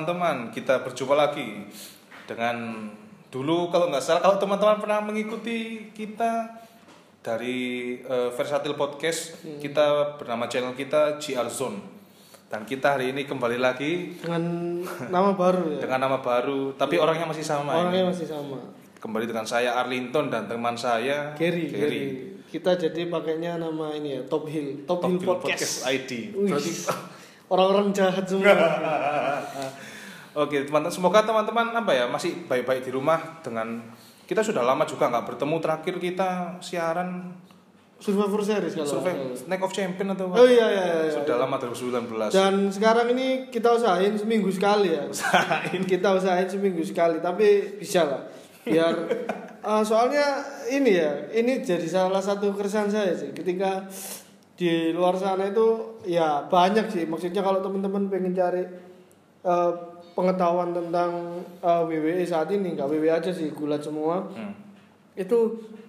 Teman-teman, kita berjumpa lagi dengan dulu kalau nggak salah kalau teman-teman pernah mengikuti kita dari eh, Versatil Podcast, kita bernama channel kita GR Zone dan kita hari ini kembali lagi dengan nama baru ya dengan nama baru, tapi orangnya masih sama. ya. orangnya masih sama Kembali dengan saya Arlinton dan teman saya Gary, Gary. Gary. kita jadi pakainya nama ini ya Top Hill Top, Top Hill Hill Podcast, ID. Berarti orang-orang jahat semua Oke, teman-teman, semoga teman-teman apa ya masih baik-baik di rumah dengan kita sudah lama juga nggak bertemu. Terakhir kita siaran Survivor Series kalau salah. Night of Champion atau oh iya iya, iya. sudah lama 2019. dan sekarang ini kita usahain seminggu sekali ya Usahain. kita usahain seminggu sekali tapi bisa lah biar eh, soalnya ini ya ini jadi salah satu keresahan saya sih ketika di luar sana itu ya banyak sih maksudnya kalau teman-teman pengen cari eh, pengetahuan tentang eh, WWE saat ini nggak WWE aja sih gulat semua. Hmm. itu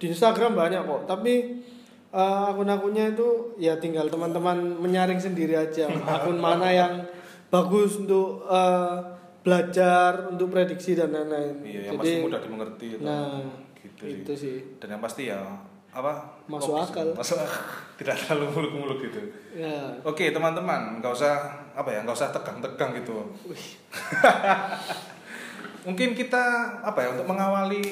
di Instagram banyak kok tapi eh, akun-akunnya itu ya tinggal teman-teman menyaring sendiri aja. Akun mana yang bagus untuk eh, belajar untuk prediksi dan lain-lain. Iya, yang masih mudah dimengerti nah gitu, itu sih. sih. Dan yang pasti ya apa? Masuk fokus. akal. Masuk. Tidak terlalu muluk-muluk gitu. ya Oke, teman-teman, nggak usah apa ya, nggak usah tegang-tegang gitu. Mungkin kita apa ya untuk mengawali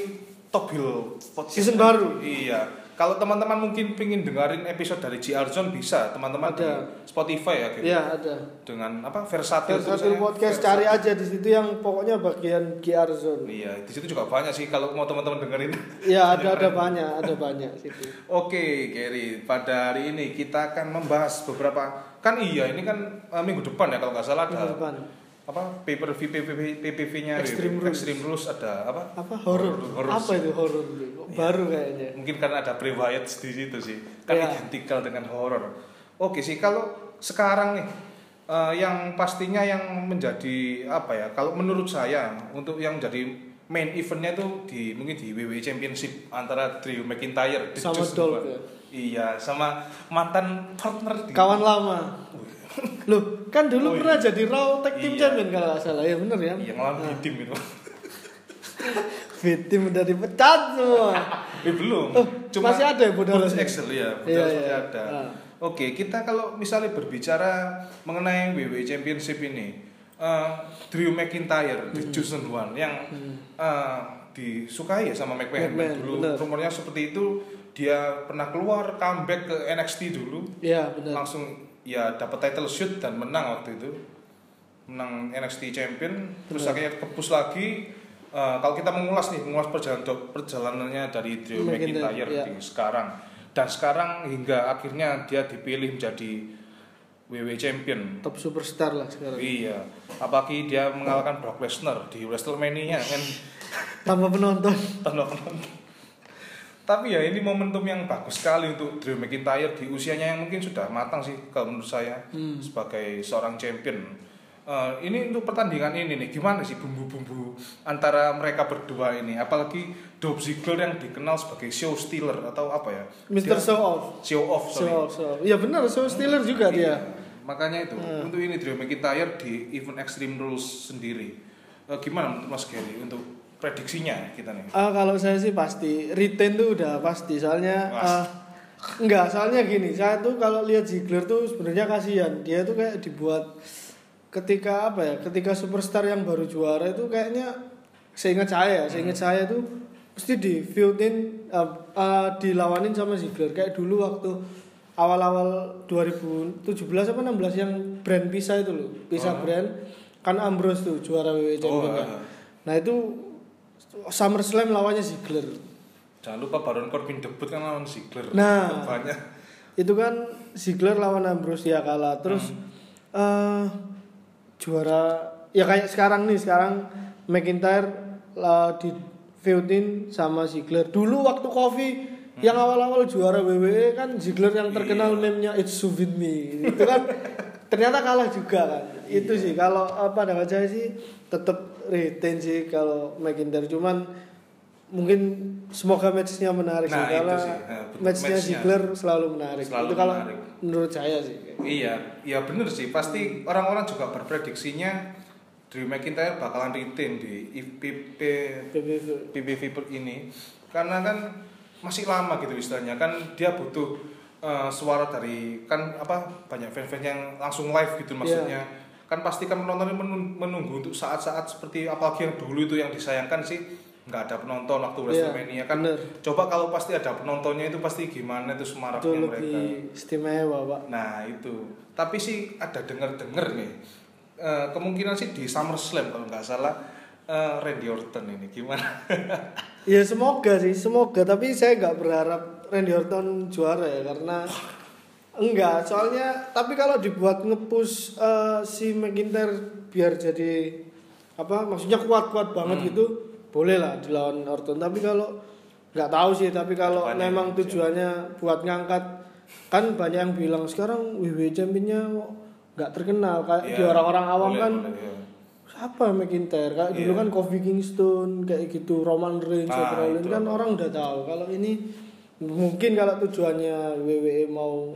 podcast Season baru. Iya. Kalau teman-teman mungkin pingin dengerin episode dari GR Zone bisa, teman-teman di Ada. Spotify ya gitu. ya ada Dengan apa? Versatil Versatil podcast Versatil. cari aja di situ yang pokoknya bagian GR zone Iya, di situ juga banyak sih kalau mau teman-teman dengerin. ya ada ada banyak ada banyak situ Oke, Gary. Pada hari ini kita akan membahas beberapa kan iya ini kan eh, minggu depan ya kalau nggak salah ada Minggu depan. Apa pay per view PPV PPV-nya Extreme Rules. Extreme Rules ada apa? apa horor Horror. apa itu horor baru kayaknya Mungkin karena ada Wyatt di situ sih. Kan Iya. identikal dengan horor. Oke sih kalau sekarang nih eh, yang pastinya yang menjadi apa ya? Kalau menurut saya untuk yang jadi main eventnya itu di mungkin di WWE Championship antara Drew McIntyre The Sama Dolph ya? Iya, sama mantan partner di kawan lama Loh, kan dulu Oh, pernah iya. jadi Raw Tag Team Iya. Champion kalau nggak salah. Ya bener ya. yang lawan Nah, tim itu. Team udah dipecat semua. Eh belum. Oh, masih ada ya Budal? Budal Excel ya, Iya, Budal masih iya. ada. Ah. Oke, kita kalau misalnya berbicara mengenai WWE Championship ini, eh, Drew McIntyre, The Chosen One yang eh, disukai ya sama McMahon Hmm. McMahon, dulu. bener. Rumornya seperti itu, dia pernah keluar comeback ke NXT dulu, Iya, benar. langsung ya dapat title shoot dan menang waktu itu. Menang NXT Champion, terus Bener. akhirnya kepus lagi. Eh, kalau kita mengulas nih, mengulas perjalanan perjalanannya dari Drew McIntyre, McIntyre iya. di sekarang dan sekarang hingga akhirnya dia dipilih menjadi WWE Champion. Top superstar lah sekarang. Iya, apalagi dia mengalahkan Brock Lesnar di WrestleMania kan Tanpa penonton. tanpa penonton. Tapi ya ini momentum yang bagus sekali untuk Drew McIntyre di usianya yang mungkin sudah matang sih kalau menurut saya Hmm. sebagai seorang champion. Eh, ini untuk pertandingan ini nih gimana sih bumbu-bumbu antara mereka berdua ini apalagi Dolph Ziggler yang dikenal sebagai show stealer atau apa ya Mr. Dia- Show Off. show off sorry. Show Off, show off. Iya benar, Show Stealer juga Iya, dia. makanya itu Hmm. untuk ini Drew McIntyre di event Extreme Rules sendiri Eh, gimana menurut Mas Gary untuk prediksinya kita nih Ah, kalau saya sih pasti retain tuh udah pasti soalnya Mas. ah, enggak soalnya gini saya tuh kalau lihat Ziggler tuh sebenarnya kasihan dia tuh kayak dibuat ketika apa ya ketika superstar yang baru juara itu kayaknya seingat saya seingat saya tuh mesti di feudin ah, ah, dilawanin sama Ziggler kayak dulu waktu awal-awal 2017 apa 16 yang brand pisah itu loh pisah Oh. brand kan Ambrose tuh juara WWE Champion Oh, kan. ah. nah itu SummerSlam lawannya Ziggler. Jangan lupa Baron Corbin debut kan lawan Ziggler. Nah. banyak. Itu kan Ziggler lawan Ambrose ya kalah. Terus eh juara ya kayak sekarang nih, sekarang McIntyre lah di feudin sama Ziggler. Dulu waktu Kofi yang awal-awal juara WWE kan Ziggler yang terkenal Iya. meme-nya It's So With Me. Itu kan ternyata kalah juga kan. Itu Iya. sih kalau apa namanya saya sih tetap retain sih kalau McIntyre cuman mungkin semoga matchnya menarik Nah, sih karena sih. Nah, betul. matchnya. Ziggler selalu menarik Selalu itu kalau menarik. menurut saya sih Iya, iya bener sih. Pasti orang-orang juga berprediksinya Drew McIntyre bakalan retain di IPP PPV ini karena kan masih lama gitu istilahnya kan dia butuh eh, suara dari kan apa banyak fans-fans yang langsung live gitu maksudnya kan pasti kan penonton menunggu untuk saat-saat seperti apalagi yang dulu itu yang disayangkan sih nggak ada penonton waktu WrestleMania kan. bener. coba kalau pasti ada penontonnya itu pasti gimana itu itu semaraknya mereka lebih istimewa pak. Nah itu, tapi sih ada dengar-dengar nih. Eh, kemungkinan sih di SummerSlam kalau nggak salah eh, Randy Orton ini gimana? ya semoga sih semoga. Tapi saya nggak berharap Randy Orton juara ya karena enggak soalnya tapi kalau dibuat ngepush eh, si McIntyre biar jadi apa maksudnya kuat-kuat banget Hmm. gitu boleh lah dilawan Orton tapi kalau nggak tahu sih tapi kalau Depannya memang tujuannya buat ngangkat kan banyak yang bilang sekarang WWE championnya nggak terkenal kayak di Iya, orang-orang awam boleh, kan boleh, iya. siapa McIntyre kayak dulu Iya. kan Kofi Kingston kayak gitu Roman Reigns Ah, Rollins kan orang udah tahu kalau ini mungkin kalau tujuannya WWE mau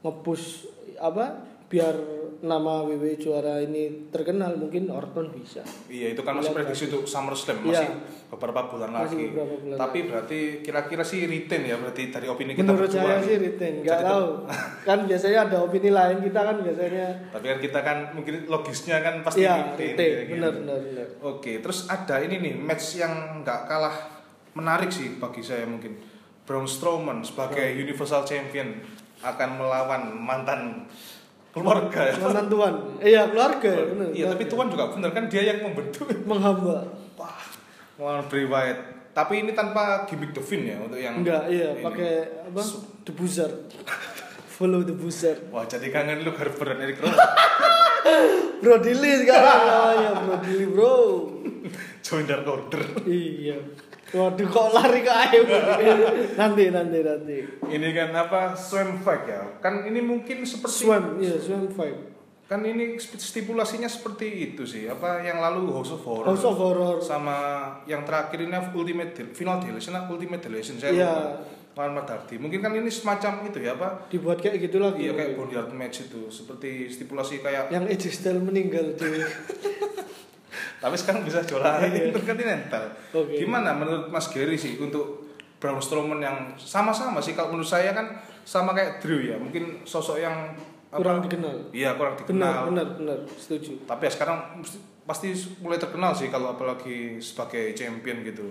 ngepush apa biar nama WWE juara ini terkenal mungkin Orton bisa Iya itu kan masih prediksi untuk SummerSlam Iya. masih beberapa bulan Masih lagi. beberapa bulan Tapi berarti kira-kira sih retain ya berarti dari opini kita menurut berdua saya sih retain nggak tahu kan biasanya ada opini lain kita kan biasanya Tapi kan kita kan mungkin logisnya kan pasti iya retain. retain gitu. benar benar benar Oke, terus ada ini nih match yang nggak kalah menarik sih bagi saya mungkin. Braun Strowman sebagai Universal Champion akan melawan mantan keluarga ya. mantan tuan. Iya keluarga ya benar Iya, tapi Tuan juga bener kan dia yang membentuk. menghamba. Wah, melawan Bray Wyatt. Tapi ini tanpa gimmick The Finn ya untuk yang enggak iya pakai apa? The buzzer follow the buzzer Wah, jadi kangen lu Harper dan Eric Rowan. Bro Dili sekarang. Namanya Bro Dili bro. Join Dark Order. Iya Waduh kok lari ke air? Nanti nanti nanti. Ini kan apa? Swim fight ya. Kan ini mungkin seperti Swam Iya swam fight. Kan ini stipulasinya seperti itu sih. Apa yang lalu House of Horror. House of Horror. Sama yang terakhir ini Ultimate Del- Final Delation apa? Ultimate Delation saya Iya. lupa. Hardy mungkin kan ini semacam itu ya apa? Dibuat kayak gitu lagi. Iya kayak Boneyard match itu. Seperti stipulasi kayak Yang Styles meninggal di tapi sekarang bisa juara Iya. Intercontinental Oke. gimana menurut Mas Gary sih untuk Braun Strowman yang sama-sama sih? Kalau menurut saya kan sama kayak Drew ya. Mungkin sosok yang apa, Kurang dikenal. Iya kurang dikenal. benar benar. Setuju. Tapi ya sekarang mesti- pasti mulai terkenal sih kalau apalagi sebagai champion gitu.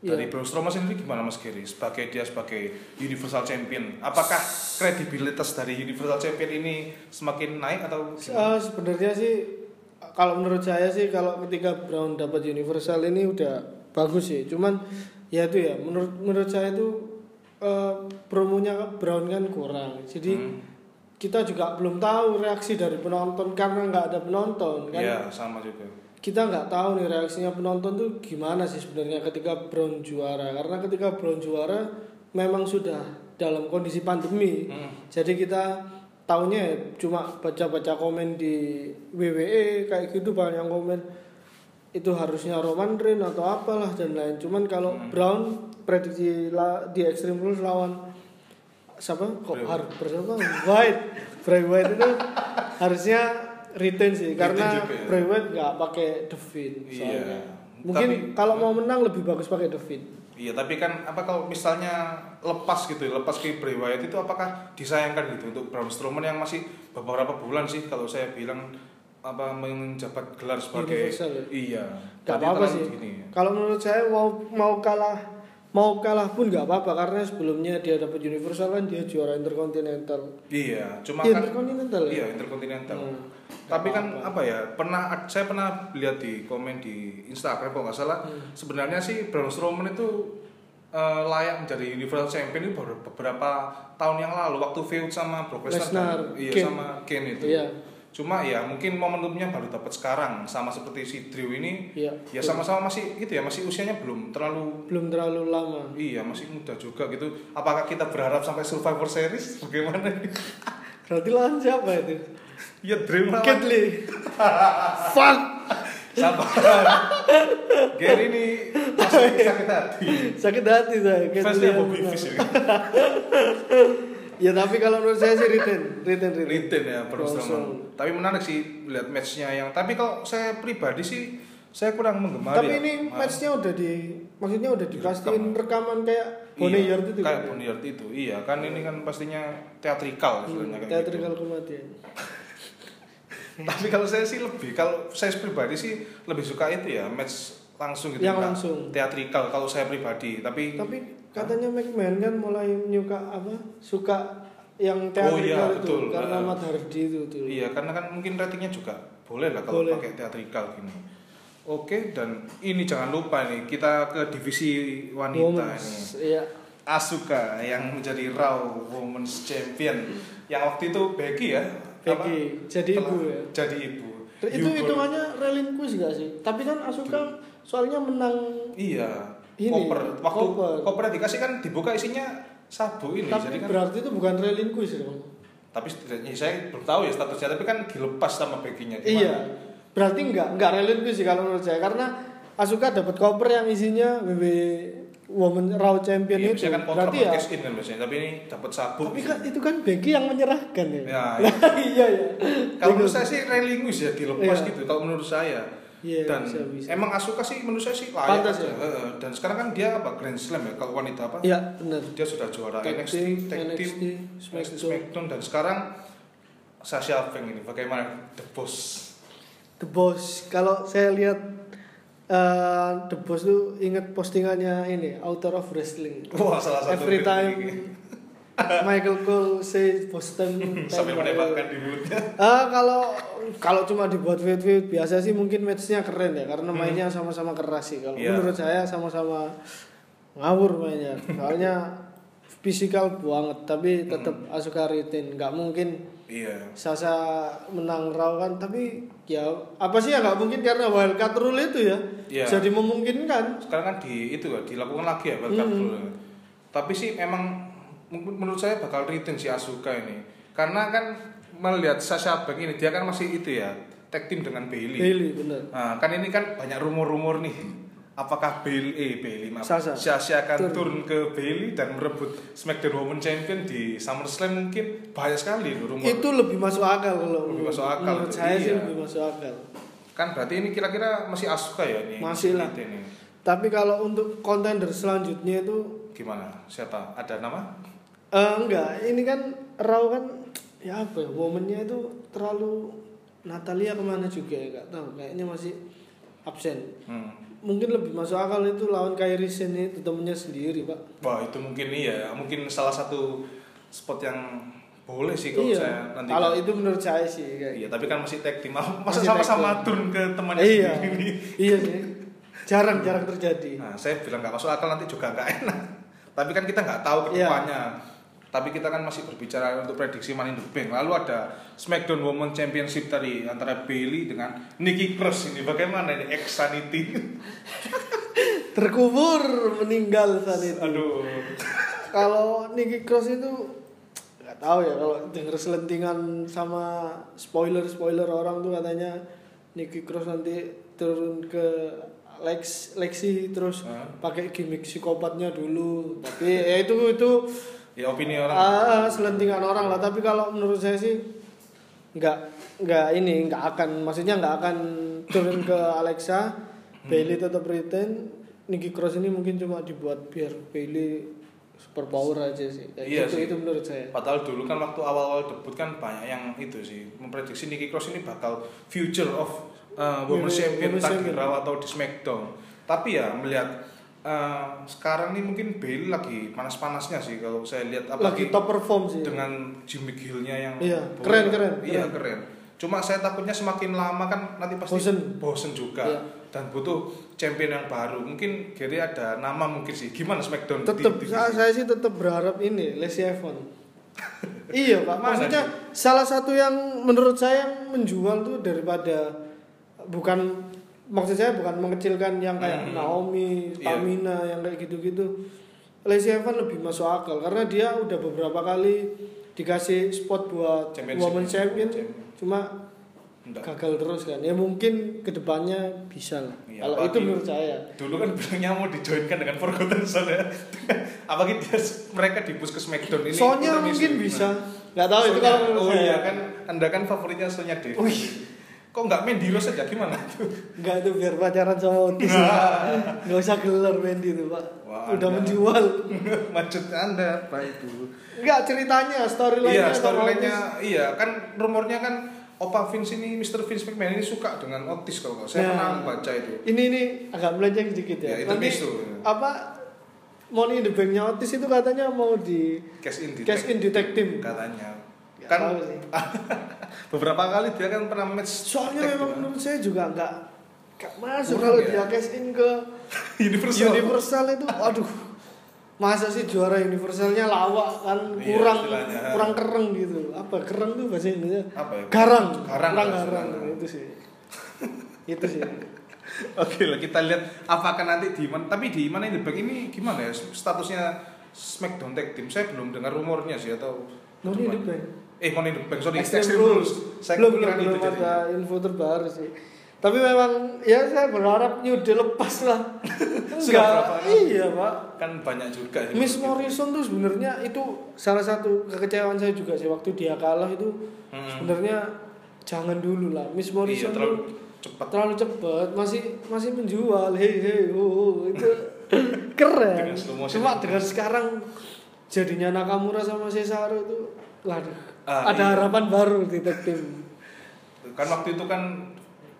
Iya. dari Braun Strowman sendiri gimana Mas Gary? Sebagai dia sebagai Universal Champion. Apakah kredibilitas dari Universal Champion ini semakin naik atau gimana? Eh, Sebenarnya sih Kalau menurut saya sih Kalau ketika Brown dapat Universal ini udah bagus sih. Cuman ya itu ya Menurut menurut saya itu eh, Promonya Brown kan kurang. Jadi Hmm. kita juga belum tahu reaksi dari penonton karena nggak ada penonton kan? Iya sama juga. Kita nggak tahu nih reaksinya penonton tuh gimana sih sebenarnya ketika Brown juara. Karena ketika Brown juara memang sudah dalam kondisi pandemi. Hmm. jadi kita tahunya ya cuma baca-baca komen di WWE kayak gitu banyak yang komen itu harusnya Roman Reigns atau apalah dan lain cuman kalau Hmm. Brown prediksi la- di Extreme Rules lawan siapa kok harus siapa White Bray White itu harusnya retain sih Retain karena juga ya. Bray White nggak pakai The Finn Iya. soalnya. mungkin Tapi- kalau mau menang lebih bagus pakai The Finn Iya, tapi kan apa kalau misalnya lepas gitu, lepas ke Wyatt itu apakah disayangkan gitu untuk Braun Strowman yang masih beberapa bulan sih kalau saya bilang apa menjabat gelar sebagai Universal ya? iya. Gak apa-apa sih. gini ya. Kalau menurut saya mau mau kalah mau kalah pun nggak apa-apa karena sebelumnya dia dapat Universal kan dia juara Intercontinental. Iya, cuma Iya, kan Intercontinental ya. iya Intercontinental. Hmm. Tapi kan apa ya? Pernah saya pernah lihat di komen di Instagram kalau nggak salah Hmm. sebenarnya sih Braun Strowman itu eh, layak menjadi Universal Champion itu beberapa tahun yang lalu waktu feud sama Brock Lesnar, iya Kane. sama Kane itu. Iya. Cuma ya mungkin momentumnya baru dapat sekarang sama seperti si Drew ini Iya. ya sama-sama masih gitu ya masih usianya belum terlalu Belum terlalu lama. iya masih muda juga gitu. Apakah kita berharap sampai Survivor Series bagaimana? Berarti lawan siapa itu? ya Drew lawan Kedley. Fuck. Sabar. Gary ini sakit hati. sakit hati saya Julian Bobby. Fish ya. ya tapi kalau menurut saya sih retain retain retain Riten ya Braun Strowman. Tapi menarik sih lihat matchnya yang. Tapi kalau saya pribadi sih saya kurang menggemari. tapi ya. ini matchnya udah di maksudnya udah dipastiin rekaman kayak Iya, Bonnie Yard itu kayak kan? Bonnie Yard itu iya kan ini kan pastinya teatrikal Hmm, teatrikal kematian gitu. tapi kalau saya sih lebih kalau saya pribadi sih lebih suka itu ya match langsung gitu Yang langsung. teatrikal kalau saya pribadi tapi tapi katanya McMahon kan mulai nyuka apa? Suka yang Oh, teatrikal iya, itu betul. karena Nah. Matt Hardy itu tuh iya karena kan mungkin ratingnya juga boleh lah kalau Boleh. pakai teatrikal gini. Oke dan ini jangan lupa nih kita ke divisi wanita Women's, ini. iya. Asuka yang menjadi Raw Women's Champion. Yang waktu itu Becky ya? Apa? Becky jadi Telah ibu ya? jadi ibu. Itu hitungannya relinquish gak sih? Tapi kan Asuka soalnya menang iya Ini, koper. Waktu koper. koper dikasih kan dibuka isinya sabu ini tapi jadi kan berarti itu bukan relinquish dong tapi setidaknya saya belum tahu ya statusnya tapi kan dilepas sama Becky-nya iya. Berarti enggak enggak relinquish sih kalau menurut saya karena Asuka dapat koper yang isinya WW Women Raw Champion Iya, itu. kan berarti ya in kan biasanya tapi ini dapat sabu. Tapi kan itu kan Becky yang menyerahkan ya. Ya iya. Iya kalau menurut saya sih relinquish ya dilepas Iya. gitu kalau menurut saya Iya, dan bisa, bisa. emang Asuka sih menurut saya sih layak Pantas aja. ya? Heeh. dan sekarang kan dia apa Grand Slam ya kalau wanita apa iya benar dia sudah juara Tag NXT, team, tag team, NXT, SmackDown. Smackdown. dan sekarang Sasha Banks ini bagaimana The Boss The Boss kalau saya lihat eh, The Boss tuh inget postingannya ini Author of Wrestling wah salah satu every time Michael Cole say Boston Tiger. menembakkan di mulutnya Ah kalau kalau cuma dibuat feud-feud biasa sih mungkin matchnya keren ya karena mainnya sama-sama keras sih kalau Iya. menurut saya sama-sama ngawur mainnya soalnya fisikal banget tapi tetap Asuka retain nggak mungkin iya Sasa menang Raw kan tapi ya apa sih ya nggak mungkin karena wildcard rule itu ya Iya. jadi memungkinkan sekarang kan di itu dilakukan lagi ya wildcard Hmm. rule. tapi sih memang mungkin menurut saya bakal retain si Asuka ini karena kan melihat Sasha Banks ini dia kan masih itu ya tag team dengan Bailey Bailey bener Nah, kan ini kan banyak rumor-rumor nih. Apakah Bailey, eh Bailey maaf, Sasha. Sasha akan Turun. turun ke Bailey dan merebut SmackDown Women Champion di SummerSlam mungkin banyak sekali loh rumor. itu lebih masuk akal kalau Lebih masuk akal, menurut saya sih iya. lebih masuk akal Kan berarti ini kira-kira masih Asuka ya nih. Masih lah. Ini. tapi kalau untuk kontender selanjutnya itu Gimana? Siapa? Ada nama? Eh enggak, ini kan Raw kan ya apa ya, momennya itu terlalu Natalia ke mana juga ya nggak tahu, kayaknya masih absen. Hmm. Mungkin lebih masuk akal itu lawan Kairi Sane itu temennya sendiri pak. Wah, itu mungkin iya, mungkin salah satu spot yang boleh sih kalau iya. saya nanti. Kalau itu menurut saya sih kayak. Iya, tapi kan masih tag team. Masa sama-sama turun ke temannya iya, sendiri. iya sih. Jarang jarang terjadi. Nah, saya bilang nggak masuk akal nanti juga nggak enak. Tapi kan kita nggak tahu ke Iya. Tapi kita kan masih berbicara untuk prediksi Money in the Bank. Lalu ada SmackDown Women Championship tadi antara Bailey dengan Nikki Cross ini. Bagaimana ini Ex Sanity? Terkubur meninggal saat itu. Aduh. kalau Nicky Cross itu nggak tahu ya kalau denger selentingan sama spoiler spoiler orang tuh katanya Nicky Cross nanti turun ke Lex Lexi terus pakai gimmick psikopatnya dulu tapi ya itu itu Ya opini orang. ah, selentingan orang lah tapi kalau menurut saya sih nggak nggak ini nggak akan maksudnya nggak akan turun ke Alexa Bailey tetap retain Nicky Cross ini mungkin cuma dibuat biar Bailey super power aja sih Kayak Iya gitu, sih. itu menurut saya Padahal dulu kan waktu awal-awal debut kan banyak yang itu sih memprediksi Nikki Cross ini bakal future of uh, Women's Women- Champion. Raw atau di SmackDown. Tapi ya melihat uh, sekarang nih mungkin Bailey lagi panas-panasnya sih kalau saya lihat lagi apalagi top perform sih dengan gimmick heel-nya yang Iya, keren, keren, Iya, keren. keren. Cuma saya takutnya semakin lama kan nanti pasti Bosen. bosen juga Iya. dan butuh champion yang baru. Mungkin Gary ada nama mungkin sih. Gimana SmackDown? tetap saya, saya sih tetap berharap ini Lacey Evans iya pak Mana maksudnya salah satu yang menurut saya yang menjual tuh daripada bukan maksud saya bukan mengecilkan yang kayak Hmm. Naomi, Iya. Tamina yang kayak gitu-gitu. Lacey Evans lebih masuk akal karena dia udah beberapa kali dikasih spot buat Championship. woman champion Champion. cuma Enggak. gagal terus kan ya mungkin ke depannya bisa lah Iya, kalau itu menurut saya Dulu kan bilangnya mau dijoinkan dengan Forgotten Son ya. Apalagi dia mereka di push ke Smackdown ini. intermezzo. mungkin bisa nggak tahu itu Sonya- kalau menurut oh saya. iya kan anda kan favoritnya Sonya Dev. Wih. Kok nggak main di Rose aja gimana? nggak itu biar pacaran sama Otis nggak usah gelar Mendy itu pak Wah, udah Anda. menjual Maksud anda apa itu? nggak ceritanya storyline-nya Iya storyline-nya iya kan rumornya kan Opa Vince ini Mr. Vince McMahon ini suka dengan Otis kalau nggak saya Nah. pernah baca itu. ini ini agak melenceng sedikit ya, Ya, itu nanti misu. apa Money in the Bank-nya Otis itu katanya mau di Cash in cash in di tag team katanya. Kan beberapa kali dia kan pernah match soalnya memang tuh. menurut saya juga nggak nggak masuk Kurang kalau ya? dia cash in ke Universal. Universal itu aduh masa sih juara universalnya lawak kan? Iya, kurang istilahnya. kurang kereng gitu. Apa kereng tuh bahasa Indonesia? Apa ya? garang. Garang, kurang bahasa garang. Indonesia. itu sih. Itu sih. Oke lah kita lihat apakah nanti di mana tapi di mana ini Bank ini gimana ya? Statusnya Smackdown Tag Team. Saya belum dengar rumornya sih atau Money in the Bank eh Money in the Bank sorry. Extreme Extreme Rules. saya belum belum kepikiran itu belum jadinya. ada info terbaru sih. Tapi memang ya saya berharap New Day lepas lah. Sudah berapa? iya pak. Kan banyak juga ya. Miss Morrison tuh sebenarnya itu salah satu kekecewaan saya juga sih. Waktu dia kalah itu Hmm. sebenarnya jangan dulu lah. Miss Morrison iya terlalu tuh cepat. terlalu cepat masih masih menjual. Hei hei ho, ho. itu keren. Dengan cuma dengan sekarang jadinya Nakamura sama Cesaro itu waduh Ah, ada iya. harapan baru team kan waktu itu kan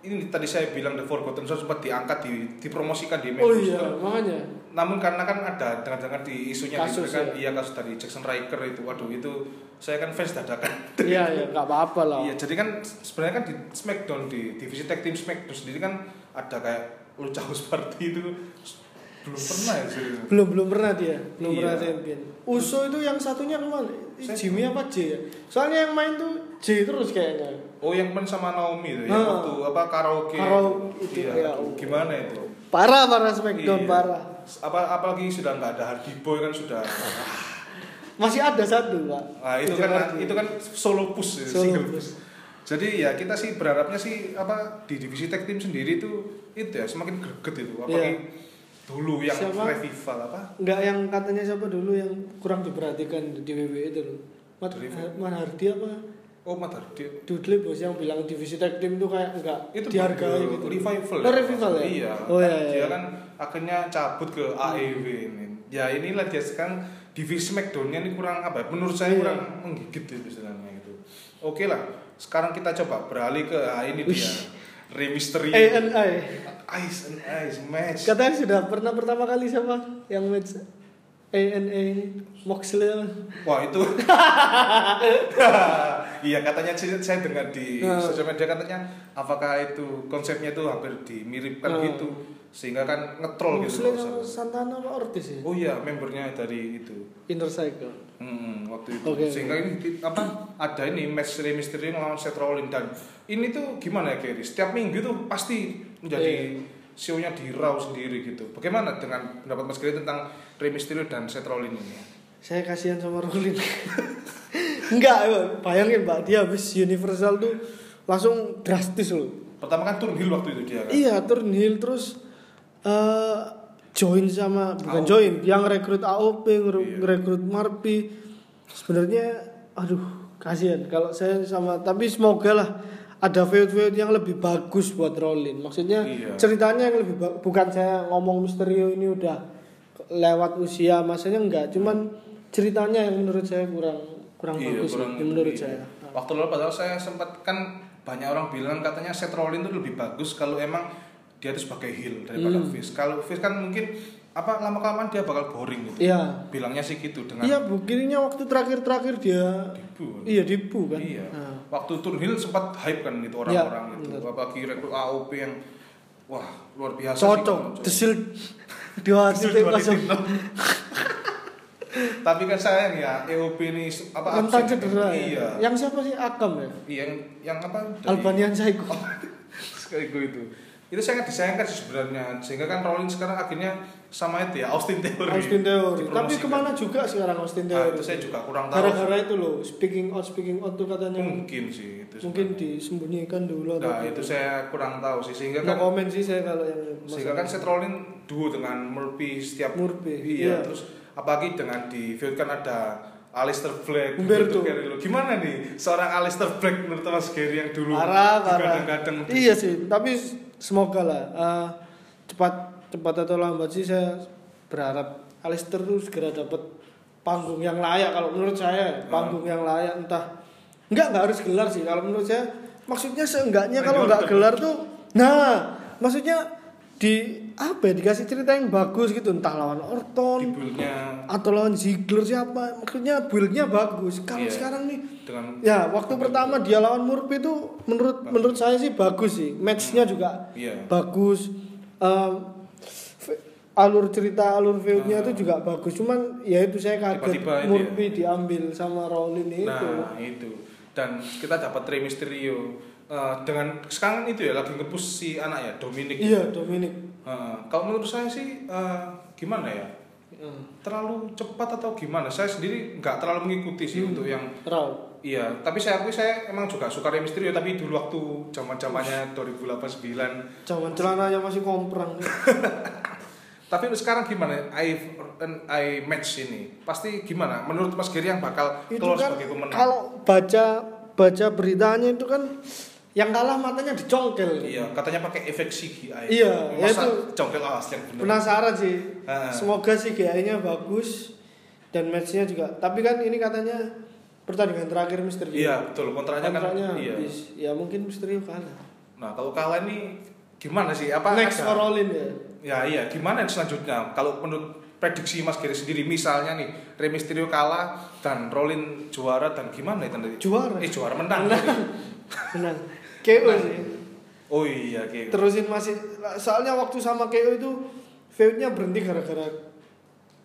ini tadi saya bilang The Forgotten Son sempat diangkat di dipromosikan di oh Memphis iya kan. makanya namun karena kan ada dengar-dengar di isunya Kasus, di kan ya. iya kasus dari Jackson Riker itu waduh itu saya kan fans dadakan iya iya nggak apa-apa lah Iya, jadi kan sebenarnya kan di SmackDown di divisi tag team SmackDown sendiri kan ada kayak Lucha House Party itu belum pernah ya sih. belum belum pernah dia belum Iya. pernah champion Uso itu yang satunya ke mana Jimmy apa J ya soalnya yang main tuh J terus kayaknya Oh yang main sama Naomi itu ya Ah. waktu apa karaoke. Karaoke itu, iya, ya. gimana itu? parah parah Smackdown Iya. parah Apa apalagi sudah nggak ada Hardy Boy kan sudah. masih ada satu pak Nah, itu Kejar kan Hardy. itu kan solo push ya, Solo single push. Jadi ya kita sih berharapnya sih apa di divisi tag team sendiri itu itu ya semakin greget itu apalagi dulu yang Iya. Siapa? revival apa? Enggak yang katanya siapa dulu yang kurang diperhatikan di WWE itu loh. Mat Man Hardy apa? Oh Matt Hardy. Dudley bos yang bilang divisi tag team itu kayak enggak itu dihargai gitu. revival Oh, revival ya? iya Oh iya, Kan iya. dia kan akhirnya cabut ke AEW ini ya inilah dia sekarang divisi Smackdown-nya ini kurang apa ya, menurut saya Iya. kurang menggigit itu istilahnya gitu oke lah sekarang kita coba beralih ke ah, ini dia Rey Mysterio ANI. Ice and Ice match Katanya sudah pernah pertama kali siapa yang match ANA ini Moxley wah itu iya katanya saya dengar di Nah. sosial media katanya apakah itu konsepnya itu hampir dimiripkan Nah. gitu sehingga kan ngetrol gitu Moxley sama. Santana apa Ortiz ya Oh iya, membernya dari itu. Inner Cycle Hmm, waktu itu. Oke. Sehingga ini di- apa? Ada ini match Rey Mysterio melawan Seth Rollins dan ini tuh gimana ya Kerry? Setiap minggu tuh pasti menjadi Iya. show-nya di Raw sendiri gitu. Bagaimana dengan pendapat Mas Kerry tentang Rey Mysterio dan Seth Rollins ini? saya kasihan sama Rolin enggak bayangin Pak dia habis Universal tuh langsung drastis loh Pertama kan turun heel waktu itu dia kan. Iya, turn heel terus eh join sama bukan AOP. join, yang rekrut AOP, ngere- Iya. Marpi. Sebenarnya aduh, kasihan kalau saya sama tapi semoga lah ada feud-feud yang lebih bagus buat Rolin. Maksudnya Iya. ceritanya yang lebih bukan saya ngomong Misterio ini udah lewat usia masanya enggak, cuman ceritanya yang menurut saya kurang kurang Iya, bagus kurang- menurut iya. saya. Waktu lalu padahal saya sempat kan banyak orang bilang katanya Seth Rollins itu lebih bagus kalau emang dia itu sebagai heel daripada Hmm. face. Kalau face kan mungkin apa lama kelamaan dia bakal boring gitu. Iya. Bilangnya sih gitu dengan Iya, buktinya waktu terakhir-terakhir dia Dibu. iya dibu kan. Iya. Nah. Waktu turun heel sempat hype kan itu orang-orang Iya, itu. benar. Apalagi rekrut AOP yang wah luar biasa cocok desil dua titik kosong. Tapi kan sayang ya EOP ini apa rentan absen. cedera Iya. ya. yang siapa sih Akam ya Iya, yang yang apa? dari- Albanian Psycho Sekali gue itu. Itu sangat disayangkan sih sebenarnya. Sehingga kan Rollins sekarang akhirnya sama itu ya Austin Theory. Austin Theory. Tapi ke mana juga sekarang Austin Nah, Theory? itu saya juga kurang tahu. Gara-gara itu loh, speaking out, speaking out tuh katanya mungkin sih itu. mungkin sebenarnya. disembunyikan dulu atau Nah, apa. itu saya kurang tahu sih sehingga No kan komen sih saya kalau yang sehingga kan Seth Rollins duo dengan Murphy setiap Murphy, iya, iya. terus apalagi dengan di feud kan ada Alistair Black Humberto. Humberto Carrillo. gimana nih seorang Alistair Black menurut Mas Gary yang dulu parah parah kadang-kadang iya sih tapi semoga lah eh, cepat cepat atau lambat sih saya berharap Alistair tuh segera dapat panggung yang layak kalau menurut saya. Panggung yang layak entah. Enggak nggak harus gelar sih. Kalau menurut saya maksudnya seenggaknya kalau nggak gelar tuh nah maksudnya di apa ya dikasih cerita yang bagus gitu. Entah lawan Orton atau lawan Ziggler siapa. Maksudnya build-nya bagus. Kalau Iya. sekarang nih dengan Ya, waktu pertama dia lawan Murphy itu menurut menurut saya sih bagus sih. Matchnya juga iya. bagus. Fe- alur cerita alur feudnya Ah. itu juga bagus. Cuman ya itu saya kaget Tiba-tiba itu Murphy diambil sama Rollin itu. Nah itu dan kita dapat Rey Mysterio Eh, dengan sekarang itu ya lagi ngepush si anak ya Dominic. Iya, Dominic. Eh, kalau menurut saya sih eh, gimana ya Hmm. terlalu cepat atau gimana? Saya sendiri nggak terlalu mengikuti sih Hmm. untuk yang Raw. iya. Tapi saya akui saya emang juga suka Rey Mysterio tapi dulu waktu zaman zamannya 2008 Jangan celananya masih komprang. Tapi sekarang gimana? I I match ini pasti gimana? Menurut Mas Giri yang bakal itu keluar kan sebagai pemenang? kalau baca baca beritanya itu kan yang kalah matanya dicongkel. Iya, katanya pakai efek CGI. Iya, ya Masa itu- jongkel awas yang benar. Penasaran sih. Ah. Semoga sih GI-nya bagus dan matchnya juga. Tapi kan ini katanya pertandingan terakhir Mysterio. Iya, betul. Kontraknya, Kontraknya kan iya. habis. Ya mungkin Mysterio kalah. Nah, kalau kalah ini gimana sih? Apa Next ada- for Rollin ya. Ya iya, gimana selanjutnya? Kalau menurut prediksi Mas Giri sendiri, misalnya nih Rey Mysterio kalah dan Rollin juara dan gimana itu nanti? Juara. Eh juara menang. Menang. KO sih. oh iya, oke. Terusin masih soalnya waktu sama KO itu feud-nya berhenti gara-gara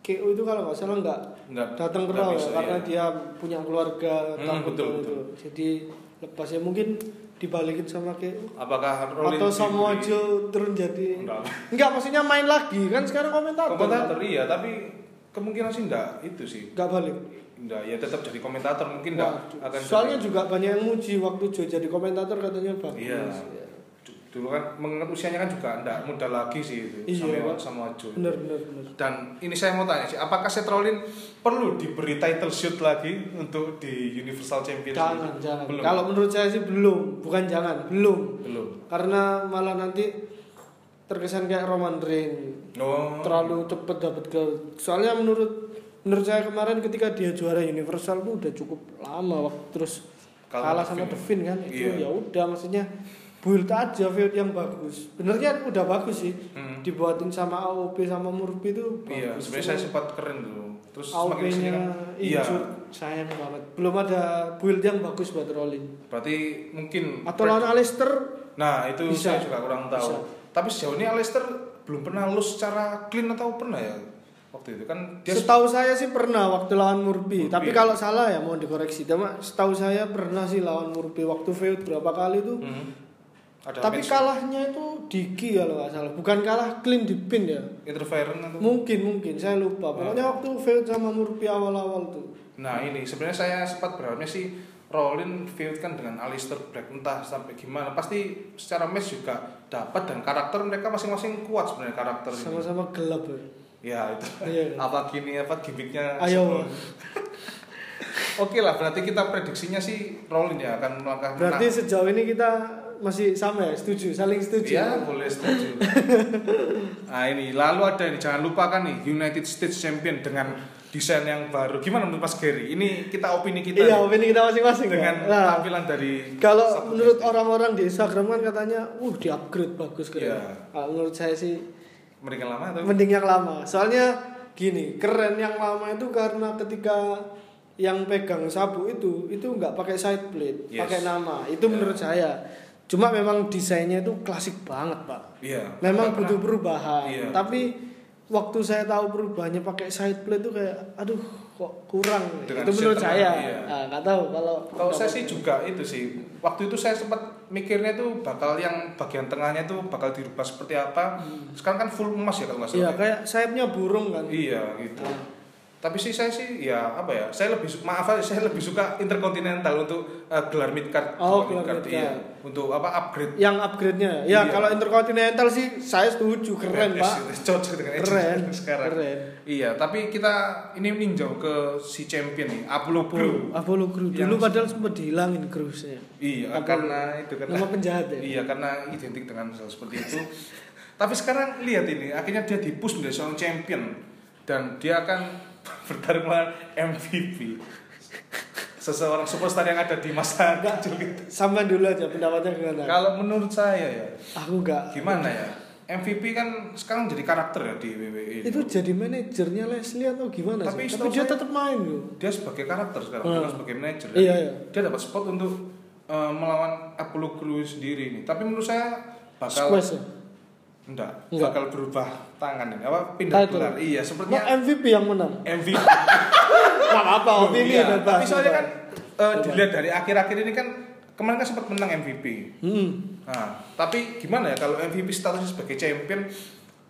KO itu kalau nggak salah nggak datang ke Raw ya, karena iya. dia punya keluarga Hmm, takut betul, itu. betul. Jadi lepas ya mungkin dibalikin sama KO Apakah Rollin atau Samoa Joe turun jadi Enggak. enggak maksudnya main lagi. Kan sekarang komentator. Komentator iya, tapi kemungkinan sih enggak itu sih. enggak balik. Enggak, ya tetap jadi komentator mungkin enggak akan soalnya juga banyak yang muji waktu Joe jadi komentator katanya bagus Iya. Du- dulu kan mengingat usianya kan juga enggak muda lagi sih itu Iya, sama sama Joe. bener bener bener Dan ini saya mau tanya sih, apakah Seth Rollins perlu diberi title shot lagi untuk di Universal Championship? jangan jangan Belum. kalau menurut saya sih belum bukan jangan belum belum. karena malah nanti terkesan kayak Roman Reigns Oh. terlalu cepet dapat ke soalnya menurut menurut saya kemarin ketika dia juara Universal tuh udah cukup lama waktu terus Kalah kalah sama Devin kan itu Iya. ya udah maksudnya build aja feud yang bagus benernya udah bagus sih Hmm. dibuatin sama AOP sama Murphy itu Iya, sebenarnya saya sempat keren dulu. Terus AOP-nya ke sini kan, iya. sayang banget belum ada build yang bagus buat Rolling Berarti mungkin atau lawan Alistair Nah, itu Bisa. saya juga kurang tahu. Bisa. Tapi sejauh ini Leicester belum pernah lose secara clean atau pernah ya? Waktu itu kan dia Setahu saya sih pernah waktu lawan Murphy. Murphy, Tapi kalau salah ya mohon dikoreksi. Cuma setahu saya pernah sih lawan Murphy waktu feud berapa kali tuh. Hmm. Ada Tapi match kalahnya itu Diki kalau nggak salah. Bukan kalah clean di pin ya. interference atau Mungkin mungkin saya lupa. Pokoknya waktu feud sama Murphy awal-awal tuh. Nah ini sebenarnya saya sempat berharapnya sih Rollin feud kan dengan Alistair Black entah sampai gimana pasti secara match juga dapat dan karakter mereka masing-masing kuat sebenarnya karakter ini. Sama-sama gelap ya. Ya itu Iya. apa gini apa gimmicknya Ayo. Oke lah berarti kita prediksinya sih Rollin ya akan melangkah Berarti menang. sejauh ini kita masih sama ya, setuju, saling setuju. Ya boleh setuju. nah ini lalu ada ini jangan lupa kan nih United States Champion dengan desain yang baru. Gimana menurut Mas Gary? Ini kita opini kita Iya, nih, opini kita masing-masing dengan ya. Nah, tampilan dari Kalau menurut orang-orang di Instagram kan katanya, uh di upgrade bagus keren. Iya. Kalau menurut saya sih mendingan lama atau mending yang lama. Soalnya gini, keren yang lama itu karena ketika yang pegang sabu itu itu nggak pakai side plate, Yes. pakai nama. Itu Ya. menurut saya. Cuma memang desainnya itu klasik banget, Pak. Iya. Memang butuh perubahan. Iya. Tapi waktu saya tahu perubahannya pakai side plate itu kayak aduh kok kurang. Dengan itu menurut saya. iya. Nah, tahu kalau Kalau saya sih juga itu sih. Waktu itu saya sempat mikirnya tuh bakal yang bagian tengahnya tuh bakal dirubah seperti apa. Sekarang kan full emas ya kalau nggak salah. Iya ya? kayak sayapnya burung kan. Iya gitu. Tapi sih saya sih ya apa ya? Saya lebih maaf saya lebih suka interkontinental untuk eh, gelar mid card. Oh, mid Iya. card. Untuk apa upgrade Yang upgrade-nya. Ya Iya. kalau interkontinental sih saya setuju keren, Edge Pak. itu Cocok dengan Keren. sekarang. Keren. Iya, tapi kita ini meninjau ke si champion nih, Apollo Crew. Apollo Crew dulu padahal sempat dihilangin cruise-nya. Iya, Apollo. karena itu kan Nama penjahat ya. Iya, karena identik dengan hal seperti itu. Tapi sekarang lihat ini, akhirnya dia dipush menjadi seorang champion dan dia akan bertarung melawan MVP. Seseorang superstar yang ada di masa kecil gitu. Sama dulu aja pendapatnya gimana? Kalau menurut saya ya, Aku enggak. gimana ya? MVP kan sekarang jadi karakter ya di WWE. Itu jadi manajernya Leslie atau gimana Tapi sih? Tapi dia tetap main loh. Dia sebagai karakter sekarang, Hmm. bukan sebagai manajer. Iya, iya. Dia dapat spot untuk eh, melawan Apollo Crews sendiri ini. Tapi menurut saya bakal Squash ya? Enggak, Enggak. bakal berubah tangan ini. Apa pindah Title. gelar? Iya, Mau sepertinya MVP yang menang. MVP. Gak apa-apa, opini Iya, bebas. Tapi soalnya kan eh, dilihat dari akhir-akhir ini kan kemarin kan sempat menang MVP. Hmm. Nah, tapi gimana ya kalau MVP statusnya sebagai champion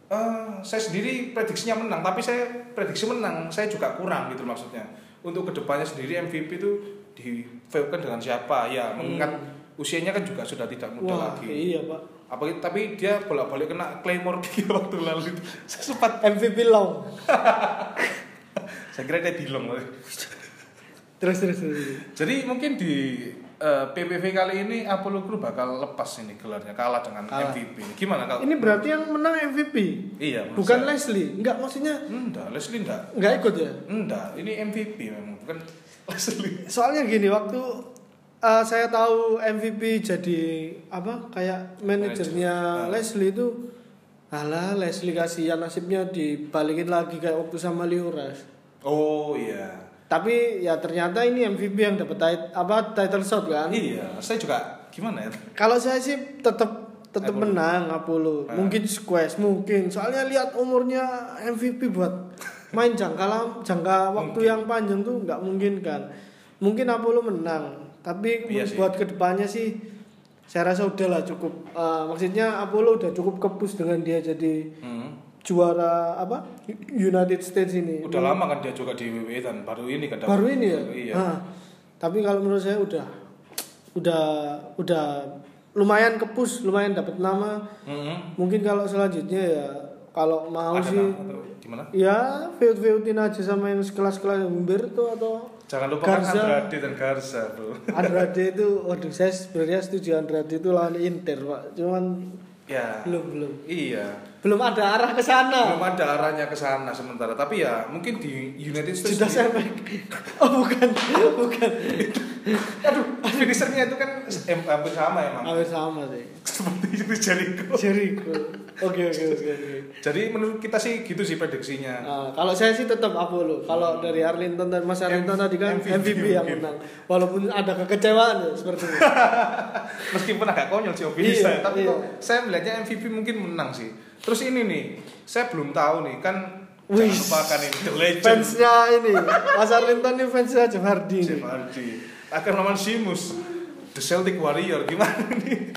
eh, saya sendiri prediksinya menang, tapi saya prediksi menang, saya juga kurang gitu maksudnya. Untuk ke depannya sendiri MVP itu di dengan siapa ya, mengingat usianya kan juga sudah tidak muda Wah, lagi. iya, Pak. Apa tapi dia bolak-balik kena Claymore di waktu lalu itu. Saya sempat MVP long. saya kira dia dilong. Terus terus terus. Jadi mungkin di eh, PPV kali ini Apollo Crew bakal lepas ini gelarnya kalah dengan Kalah. MVP. Gimana kalau Ini berarti yang menang MVP. Iya, Bukan saya. Leslie. Enggak maksudnya Enggak, Leslie enggak. enggak ikut ya? Enggak, ini MVP memang bukan Leslie. Soalnya gini waktu uh, saya tahu MVP jadi apa kayak manajernya Manajer. Leslie itu alah Leslie kasihan nasibnya dibalikin lagi kayak waktu sama Lioras. Oh iya. Tapi ya ternyata ini MVP yang dapat tit- apa title shot kan? Iya, saya juga gimana ya? Kalau saya sih tetap tetap menang Apollo. Ah. Mungkin squash mungkin. Soalnya lihat umurnya MVP buat main jangka lam- jangka waktu Mungkin. yang panjang tuh nggak mungkin kan. Mungkin Apollo menang. Tapi Iya sih. buat ke depannya sih saya rasa udah lah cukup. Eh, maksudnya Apollo udah cukup kepus dengan dia jadi Hmm. juara apa United States ini. Udah lama kan dia juga di WWE dan baru ini kan Baru ini ya. Iya. Nah, tapi kalau menurut saya udah udah udah lumayan kepus, lumayan dapat nama. Hmm. Mungkin kalau selanjutnya ya kalau mau Ada sih nama atau gimana? ya feud-feudin aja sama yang sekelas-kelas Humberto atau Jangan lupa Garza. Andrade dan Garza, Bro. Andrade itu waduh saya sebenarnya setuju Andrade itu lawan Inter, Pak. Cuman Ya. belum belum Iya. belum ada arah ke sana. Belum ada arahnya ke sana sementara. Tapi ya mungkin di United States Sudah saya Oh bukan, bukan. Aduh, finishernya itu kan hampir sama emang. Hampir sama sih. Seperti itu Jericho. Jericho. Oke oke oke oke. Jadi menurut kita sih gitu sih prediksinya. Nah, kalau saya sih tetap Apollo. Kalau dari Arlington dan Mas Arlington tadi kan MVP MVP, yang mungkin. menang. Walaupun ada kekecewaan ya seperti itu. Meskipun agak konyol sih opini Iya, saya, tapi iya. kok saya melihatnya MVP mungkin menang sih. Terus ini nih, saya belum tahu nih kan Wih. lupakan ini The Legend Fansnya ini, Mas Arlington ini fansnya Jeff Hardy. Jeff Hardy akan melawan Sheamus The Celtic Warrior gimana nih?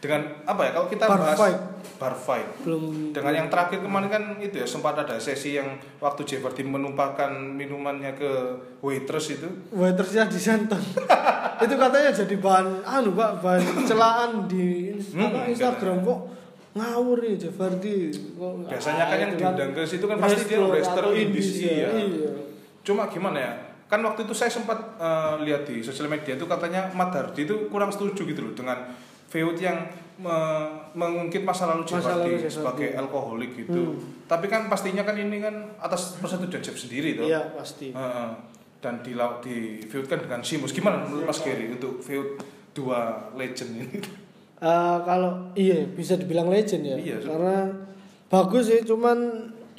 Dengan apa ya kalau kita Bar bahas fight. bar fight Belum dengan yang terakhir kemarin kan itu ya sempat ada sesi yang waktu Jeff Hardy menumpahkan minumannya ke waitress itu waitersnya di Senton. itu katanya jadi bahan anu Pak, bahan celaan di Hmm, Instagram kok ngawur nih Jeff Hardy. Kok, biasanya kan ah, yang diundang ke situ kan pasti dia wrestler indies indies, ya. iya. Cuma gimana ya? Kan waktu itu saya sempat eh, lihat di sosial media itu katanya Matt Hardy itu kurang setuju gitu loh dengan feud yang me- mengungkit masa lalu Jeff sebagai alkoholik gitu. Hmm. Tapi kan pastinya kan ini kan atas persetujuan Jeff sendiri tuh. Iya, pasti. Heeh. dan di di feudkan dengan Sheamus. Gimana menurut Mas Gary untuk feud dua legend ini? Eh, kalau iya bisa dibilang legend ya Iya, karena bagus sih cuman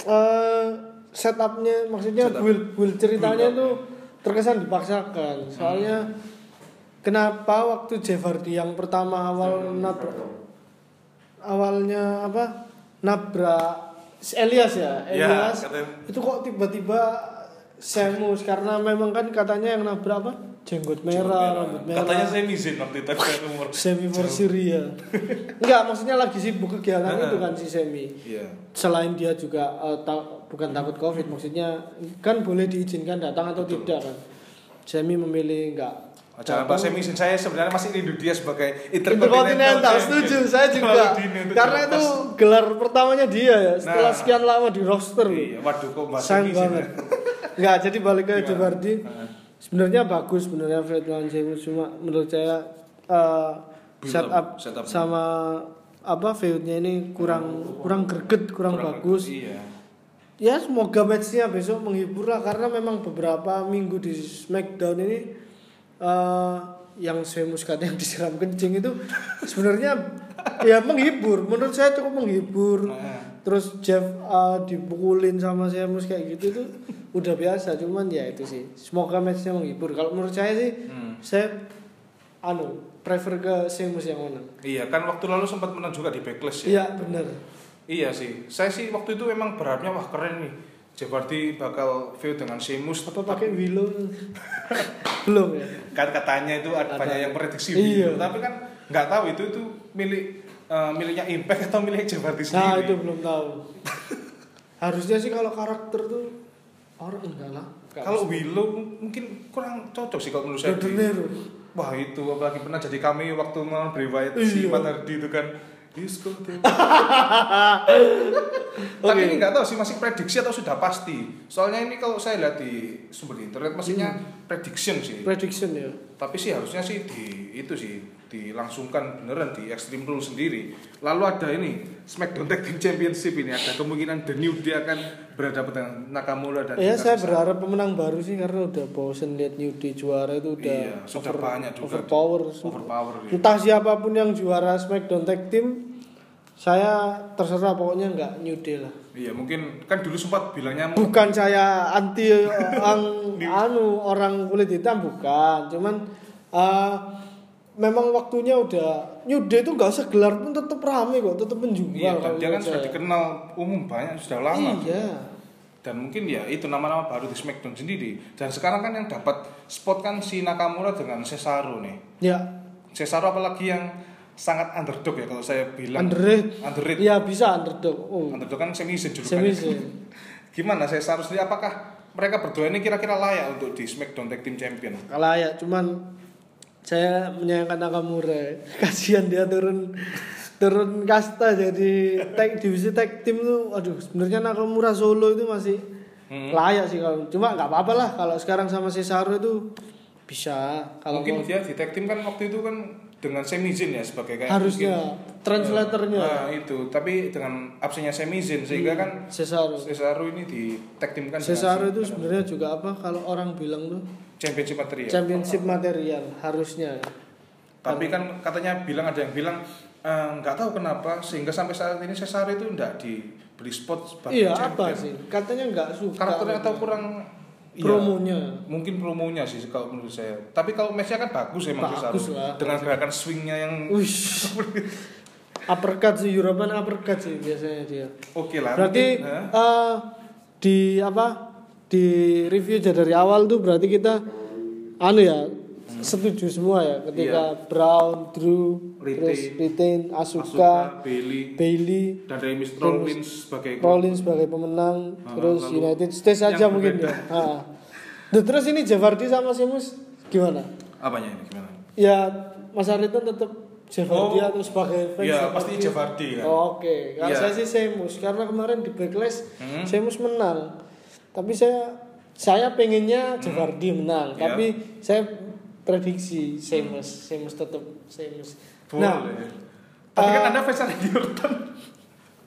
eh, setupnya maksudnya Setup. build build ceritanya Build up, tuh terkesan dipaksakan. Soalnya kenapa waktu Jeff Hardy yang pertama awal nabrak awalnya apa nabrak Elias ya? Ya, Elias. katanya- itu kok tiba-tiba Semus karena memang kan katanya yang nabrak apa jenggot merah, rambut merah. Katanya saya izin waktu itu kan umur. semi for Syria. Enggak, maksudnya lagi sibuk kegiatan itu kan si Semi. Iya. Selain dia juga eh, ta- bukan takut Covid, maksudnya kan boleh diizinkan datang atau tidak kan. Semi memilih enggak. Jangan bahas semi saya sebenarnya masih rindu dia sebagai Interkontinental, setuju saya juga. Karena itu gelar pertamanya dia ya, setelah Nah. sekian lama di roster. Iya, waduh kok Sayang semi banget. Enggak, jadi balik ke Gimana? Jevardi. Sebenarnya bagus sebenarnya Fred lawan James cuma menurut saya eh, Build setup up, setup. sama apa feudnya ini kurang kurang greget, kurang, bagus. Iya. Ya semoga matchnya besok menghibur lah karena memang beberapa minggu di Smackdown ini eh, yang Sheamus katanya disiram kencing itu sebenarnya ya menghibur. Menurut saya cukup menghibur. Nah. Terus Jeff eh, dipukulin sama Sheamus kayak gitu itu udah biasa. Cuman ya itu sih. Semoga matchnya menghibur. Kalau menurut saya sih Hmm. saya anu prefer ke Sheamus yang menang. Iya, kan waktu lalu sempat menang juga di backlash ya. Iya benar. Iya sih. Saya sih waktu itu memang berharapnya wah keren nih. Jeff Hardy bakal feud dengan Sheamus Apa pakai Willow? Belum ya. kan katanya itu ada, Ada. banyak yang prediksi Iya. tapi kan nggak tahu itu itu milik eh, miliknya Impact atau milik Jeff Hardy Nah sendiri itu belum tahu. Harusnya sih kalau karakter tuh orang enggak lah. Kalau. Willow mungkin kurang cocok sih kalau menurut saya di- wah itu apalagi pernah jadi cameo waktu Bray Wyatt si Iya. Matt Hardy itu kan Disco Oke. Tapi ini nggak tahu sih masih prediksi atau sudah pasti. Soalnya ini kalau saya lihat di sumber internet maksudnya Hmm. Prediction sih. Prediction ya. Tapi sih harusnya sih di itu sih dilangsungkan beneran di Extreme Rules sendiri. Lalu ada ini SmackDown Tag Team Championship ini ada kemungkinan The New Day akan berhadapan dengan Nakamura dan Ya saya berharap pemenang baru sih karena udah bosen lihat New Day juara itu udah Iya, sudah banyak juga. overpower. Overpower. ya. Entah siapa pun yang juara SmackDown Tag Team, saya terserah pokoknya nggak New Day lah. Iya, mungkin kan dulu sempat bilangnya Bukan saya anti orang anu orang kulit hitam bukan, cuman eh, memang waktunya udah New Day itu nggak usah gelar pun tetap rame kok, tetap menjual. Iya, dan dia kan sudah dikenal umum banyak sudah lama. Iya. Dan mungkin ya itu nama-nama baru di SmackDown sendiri. Dan sekarang kan yang dapat spot kan si Nakamura dengan Cesaro nih. Ya, Cesaro apalagi yang sangat underdog ya kalau saya bilang. underrated. Underrated. Iya bisa underdog. Oh, Underdog kan semi semi Gimana Cesaro sendiri apakah mereka berdua ini kira-kira layak untuk di SmackDown Tag Team Champion? Ya, cuman saya menyayangkan Nakamura. Kasihan dia turun turun kasta jadi tag divisi tag tim tuh aduh sebenarnya Nakamura solo itu masih Hmm. layak sih kalau cuma nggak apa-apa lah kalau sekarang sama Cesaro itu bisa kalau Mungkin mau- dia di tag team kan waktu itu kan dengan Sami Zayn ya sebagai kayak harusnya mungkin- translatornya Nah, itu. Tapi dengan absennya Sami Zayn sehingga kan Cesaro Cesaro ini di tag kan Cesaro itu sebenarnya juga apa kalau orang bilang tuh championship material. championship material harusnya Tapi kan katanya bilang ada yang bilang eh, nggak tahu kenapa sehingga sampai saat ini Cesaro itu enggak diberi spot sebagai iya champion. apa sih katanya nggak suka Karakternya atau kurang iya, promonya mungkin promonya sih kalau menurut saya. Tapi kalau matchnya kan bagus emang Bagus Cesaro. lah. Dengan gerakan swingnya yang Wish. uppercut sih European uppercut sih biasanya dia. oke lah. Berarti mungkin, eh, di apa? Di review dari awal tuh berarti kita anu ya setuju semua ya ketika Brown, Drew, Retain. terus Retain, Asuka, Asuka, Bailey Bailey, dan Mysterio Rollins sebagai Rollins sebagai pemenang, Ah, terus lalu United States aja mungkin berbeda. ya. Ah. Terus ini Jeff Hardy sama Sheamus gimana? apanya ini gimana? Ya Mas Ariton tetap Hardy Oh, atau sebagai fans Jeff pasti Hardy kan. Oh, Oke, kalau Iya. saya sih Sheamus karena kemarin di backlash Hmm. Sheamus menang. Tapi saya saya pengennya Jeff Hardy menang, Iya. tapi saya prediksi Sheamus, Sheamus tetap Sheamus. Boleh. Nah, Tapi kan eh, Anda fans Randy Orton.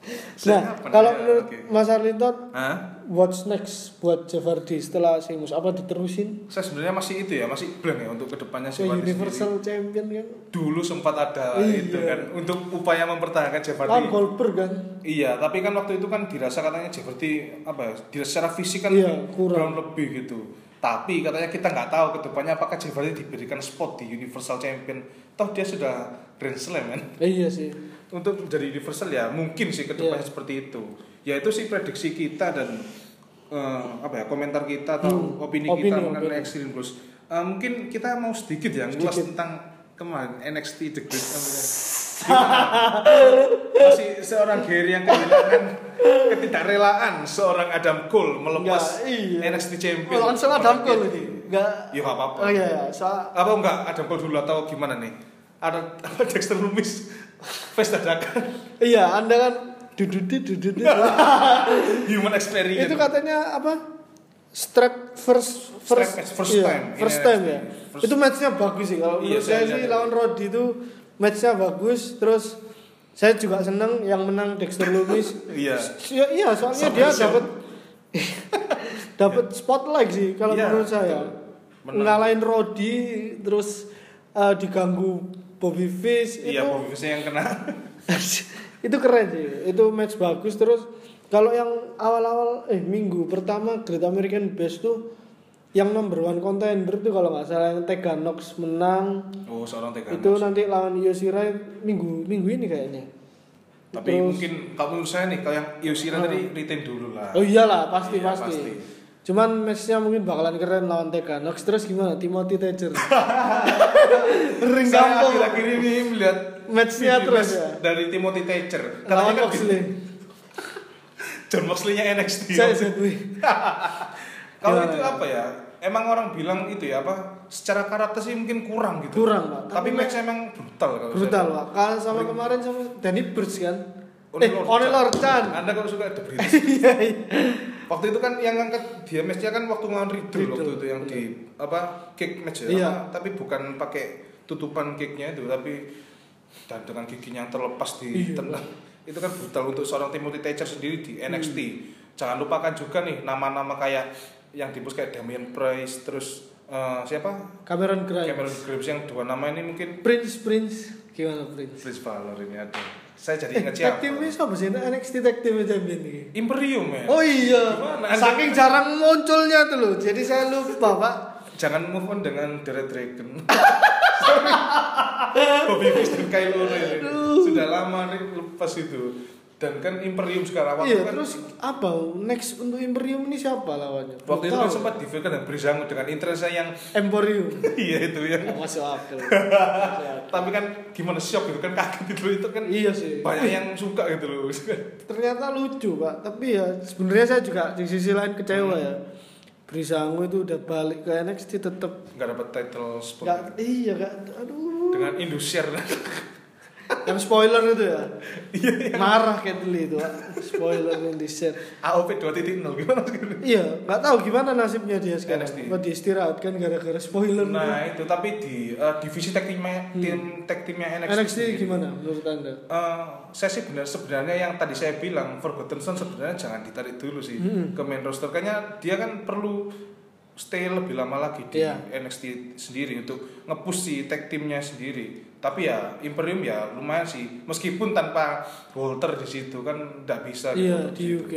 nah kalau menurut Oke. Mas Arliton Hah? what's next buat Jeff Hardy setelah Sheamus apa diterusin Saya sebenarnya masih itu ya, masih blank ya untuk ke depannya Hardy Universal Champion kan? sendiri. Dulu sempat ada Iya. itu kan untuk upaya mempertahankan Jeff Hardy. Goldberg kan? Iya, tapi kan waktu itu kan dirasa katanya Jeff Hardy apa ya? Dirasa secara fisik kan Iya, kurang. lebih gitu. Tapi katanya kita nggak tahu ke depannya apakah Hardy diberikan spot di Universal Champion. Toh dia sudah Grand Slam kan. Eh, iya sih. Untuk menjadi Universal ya mungkin sih ke depannya Iya. seperti itu. Ya itu sih prediksi kita dan eh, apa ya komentar kita atau Hmm, opini, opini, kita mengenai. Extreme Rules. Eh, mungkin kita mau sedikit ya ngulas tentang kemarin NXT The Great masih seorang Gary yang kehilangan ketidakrelaan seorang Adam Cole melepas Enggak, iya. NXT Champion Oh, langsung Adam Cole ini. Enggak. ya nggak apa-apa Oh iya, iya. Soal apa enggak Adam Cole dulu atau gimana nih ada apa Dexter Lumis face dadakan iya, Anda kan dududit dududit. human experience itu katanya apa? Strap first first match, first iya, time. First Iya, time ya. first- Itu matchnya bagus sih kalau Iya, menurut saya saya sih lihat. lawan Roddy itu matchnya bagus terus saya juga seneng yang menang Dexter Lumis. iya Ya, iya, soalnya Sampai dia dapat dapat spotlight sih kalau Iya, menurut saya. Menang. Ngalahin Roddy terus eh, diganggu Bobby Fish iya Bobby Fish yang kena itu keren sih. Itu match bagus terus kalau yang awal-awal eh minggu pertama Great American Bash tuh yang number one contender tuh kalau nggak salah yang Teganox menang oh seorang Tegan itu nanti lawan Yoshirai minggu minggu ini kayaknya. tapi Terus- mungkin kalau menurut saya nih kalau yang Yoshira Ah. tadi retain dulu lah Oh iyalah pasti Iya, pasti. pasti. Cuman matchnya mungkin bakalan keren lawan Teganox terus gimana Timothy Thatcher. Ring saya akhir-akhir ini melihat Matchnya terus match ya. dari Timothy Thatcher Lawan kan Moxley. John Moxley-nya NXT Saya sedih. kalau itu ya? apa ya emang orang bilang itu ya apa secara karakter sih mungkin kurang gitu Kurang, Pak. tapi, Tapi match emang brutal kalau Brutal pak. Kalau sama kemarin sama Danny Burch kan. Oni eh, Oni Chan. anda kalau suka The British Iya iya. waktu itu kan yang ngangkat dia matchnya kan waktu ngelawan Riddle waktu itu yang di apa kick match ya Iya. tapi bukan pakai tutupan kicknya itu tapi dan dengan giginya yang terlepas di Iya. tendang itu kan brutal untuk seorang Timothy Thatcher sendiri di NXT Hmm. jangan lupakan juga nih nama-nama kayak yang di kayak Damian Price terus eh, siapa Cameron Grimes. Cameron Grimes yang dua nama ini mungkin Prince Prince. Gimana Prince? Prince Valor ini ada saya jadi Eh, ingat tag siapa teamnya siapa sih? NXT tag team champion ini. Imperium ya Oh iya. Gimana? Saking jarang munculnya tuh loh. Jadi saya lupa pak. jangan move on dengan The Red Dragon Bobby Fish dan Kyle O'Reilly sudah lama nih lepas itu dan kan Imperium sekarang waktu iya kan terus apa? Next untuk Imperium ini siapa lawannya? waktu itu kan sempat di dan Brizango dengan interest yang Emporium. iya itu ya Nggak masuk akal. Tapi kan gimana shock gitu kan kaget gitu itu kan iya sih. banyak yang suka gitu loh ternyata lucu pak tapi ya sebenarnya saya juga di sisi lain kecewa ya Brisango itu udah balik ke NXT tetap nggak dapat title spot nggak iya nggak aduh dengan Indosiar yang spoiler itu ya? Marah kayak dulu itu Pak. spoiler yang di share AOP 2.0 gimana sekarang? Iya nggak tahu gimana nasibnya dia sekarang. Apa diistirahatkan gara-gara spoiler. Nah itu tapi di eh, divisi tag timnya tim tag timnya NXT, NXT gimana menurut anda? Eh, saya sih benar sebenarnya yang tadi saya bilang Forgotten Son sebenarnya jangan ditarik dulu sih Hmm. ke main roster. Kayaknya dia kan perlu stay lebih lama lagi di Iya. NXT sendiri untuk nge-push si tag timnya sendiri tapi ya Imperium ya lumayan sih. Meskipun tanpa Walter di situ kan nggak bisa iya gitu. di UK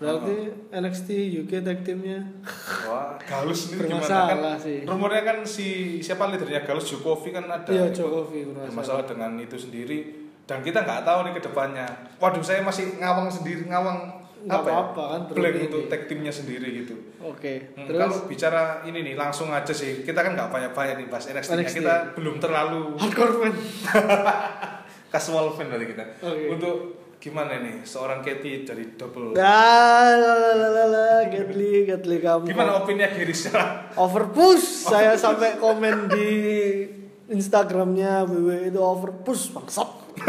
berarti NXT UK tag teamnya. Wah Galus ini gimana? Kan sih. rumornya kan si siapa leadernya? Galus Jokowi kan ada iya Jokowi bermasalah. bermasalah dengan itu sendiri. Dan kita nggak tahu nih ke depannya. Waduh, saya masih ngawang sendiri, ngawang Nggak apa ya? apa-apa kan, blank berarti untuk ini. tag timnya sendiri gitu. oke Hmm, terus kalau bicara ini nih langsung aja sih. Kita kan nggak banyak-banyak nih bahas NXT, -nya. NXT. Kita belum terlalu hardcore fan casual fan dari kita. Oke. Untuk gimana nih seorang Katie dari double. Dah, la la la la la, Gatli, Gatli kamu. Gimana opini Giri secara Overpush. Saya sampai komen di Instagramnya WWE itu overpush bangsat.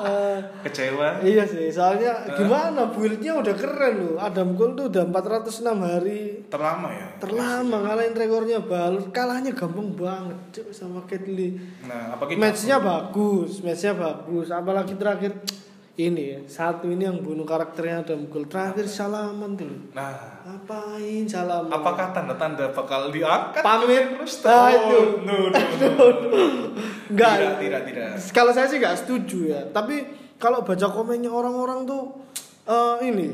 Eh, kecewa? iya sih, soalnya gimana build-nya udah keren loh. Adam Cole tuh udah 406 hari Terlama ya. terlama ngalahin rekornya Balor. Kalahnya gampang banget Cuk, sama Gatli. Nah, apa kita? Matchnya bagus, matchnya bagus. Apalagi terakhir ini satu ini yang bunuh karakternya Adam Cole. Terakhir salaman tuh. Nah, Ngapain salaman? apakah tanda-tanda bakal diangkat? Pamit. Terus Ah, oh, itu. no, no, no. Enggak. Tidak, tidak, tidak. Kalau saya sih nggak setuju ya. Tapi kalau baca komennya orang-orang tuh eh, ini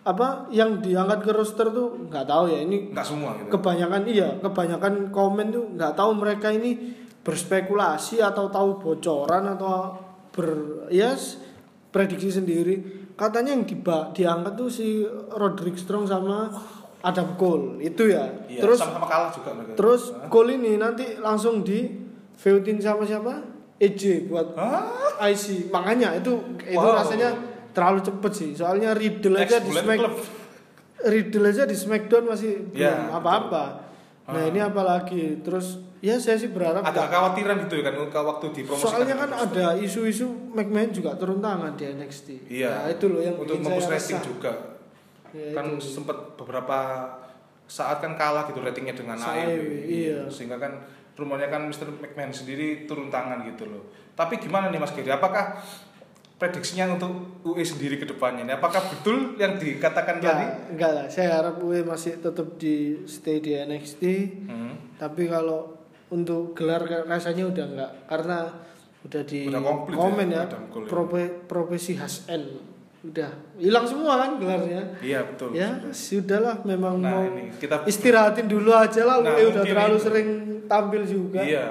apa yang diangkat ke roster tuh nggak tahu ya ini Enggak semua gitu. kebanyakan iya kebanyakan komen tuh nggak tahu mereka ini berspekulasi atau tahu bocoran atau ber ya s- prediksi sendiri katanya yang diba, diangkat tuh si Roderick Strong sama Adam Cole itu ya. Iya, terus sama-sama kalah juga mereka. terus? Cole ini nanti langsung di feutin sama siapa? EJ buat Hah? IC. Makanya itu itu Wow. rasanya terlalu cepet sih. Soalnya Riddle aja di Smack Club. Riddle aja di Smackdown masih Ya, belum apa-apa. Nah, Ah. ini apalagi terus ya saya sih berharap Ada kekhawatiran gitu ya kan waktu dipromosikan. Soalnya kan ada isu-isu McMahon juga turun tangan di NXT. Iya. Nah, itu loh yang untuk bikin mempush rating juga. Ya, kan itu. sempat beberapa saat kan kalah gitu ratingnya dengan AEW. AEW, iya. Sehingga kan rumornya kan Mr. McMahon sendiri turun tangan gitu loh. Tapi gimana nih Mas Giri? Apakah prediksinya untuk UE sendiri ke depannya ini? Apakah betul yang dikatakan tadi? Enggak, enggak lah. Saya harap UE masih tetap di stay di NXT. Hmm. Tapi kalau untuk gelar rasanya udah enggak karena udah di Udah komplit ya, komen ya, ya. profe- profesi Hasan udah hilang semua kan gelarnya. Iya betul. Ya sudahlah memang Nah mau ini kita istirahatin dulu aja lah. Nah, UE udah terlalu itu. sering tampil juga. Iya.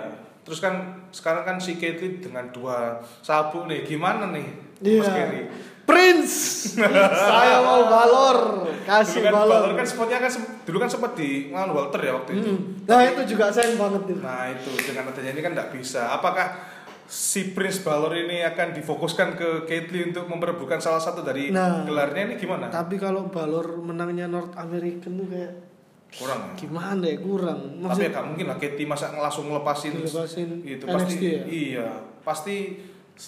Terus kan sekarang kan si Caitlyn dengan dua sabuk nih, gimana nih? Mas Iya. Prince, saya mau balor, kasih Dulu kan balor. Balor kan spotnya kan dulu kan sempat di ngan Walter ya waktu itu. Hmm. Nah itu juga sayang banget tuh. Nah itu dengan adanya ini kan nggak bisa. Apakah si Prince Balor ini akan difokuskan ke Caitlyn untuk memperebutkan salah satu dari Nah. gelarnya ini gimana? Tapi kalau balor menangnya North American tuh kayak Kurang ya. gimana ya kurang. Tapi ya Maksud nggak mungkin lah Katie masa langsung ngelepasin dilepasin itu NXT pasti ya? iya pasti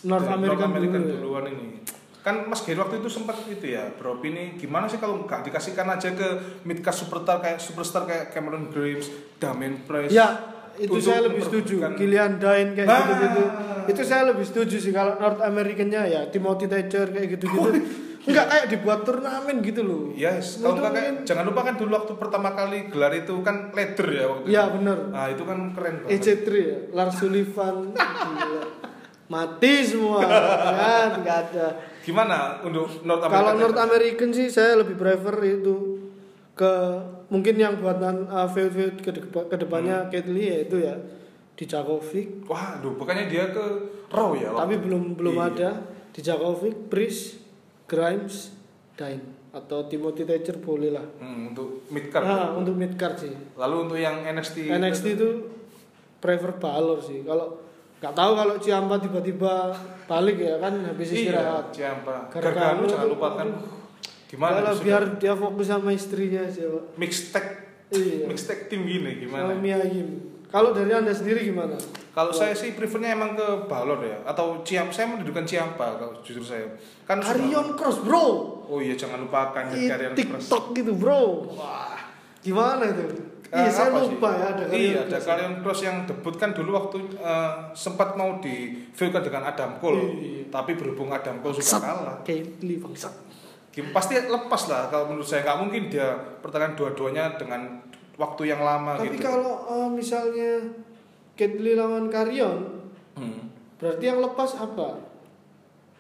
North American, American dulu ya? duluan ini kan Mas Gary waktu itu sempat itu ya bro ini gimana sih kalau nggak dikasihkan aja ke midcard superstar kayak superstar kayak Cameron Grimes, Damien Priest Ya itu saya lebih setuju. Killian Dane kayak Nah. gitu-gitu. Itu saya lebih setuju sih kalau North American-nya ya Timothy Thatcher kayak gitu-gitu. Enggak kayak dibuat turnamen gitu loh. Yes, kalau nggak kayak jangan lupa kan dulu waktu pertama kali gelar itu kan leather ya waktu Iya itu. bener. Nah itu kan keren banget. EC3 ya, Lars Sullivan. Mati semua kan nggak ada. Gimana untuk North America? Kalau North American sih saya lebih prefer itu ke mungkin yang buat nan uh, feud feud ke depan ke depannya Hmm. Lee ya itu ya di Djokovic Wah, aduh, bukannya dia ke Raw ya? tapi itu? belum belum Iya. ada di Djokovic, Priest, Grimes, Dine atau Timothy Thatcher boleh lah. Hmm, untuk mid card. Nah, untuk mid card sih. Lalu untuk yang NXT NXT itu prefer Balor sih. Kalau nggak tahu kalau Ciampa tiba-tiba balik ya kan habis Iya, istirahat. Ciampa. Gargano jangan lupakan. Gimana? Kalau biar dia fokus sama istrinya aja, Pak. mix tag Iya. mix tag team gini Sama gimana? Mia Yim. Kalau dari Anda sendiri gimana? Kalau saya sih prefernya emang ke Balor ya atau Ciampa. Saya mendudukan Ciampa kalau jujur saya. Kan Carrion Cross, Bro. Oh iya jangan lupakan Ih, Karrion Cross. TikTok gitu, Bro. Wah. Gimana itu? Iya, saya lupa sih? ya ada Iya, ada. Karrion Cross yang debut kan dulu waktu eh, sempat mau di feudkan dengan Adam Cole. Iya. Tapi berhubung Adam Cole sudah kalah. Kelly bangsat. Pasti lepas lah kalau menurut saya nggak mungkin dia pertahankan dua-duanya dengan waktu yang lama Tapi gitu. kalau eh, misalnya Kelly lawan Carrion, Hmm. berarti yang lepas apa?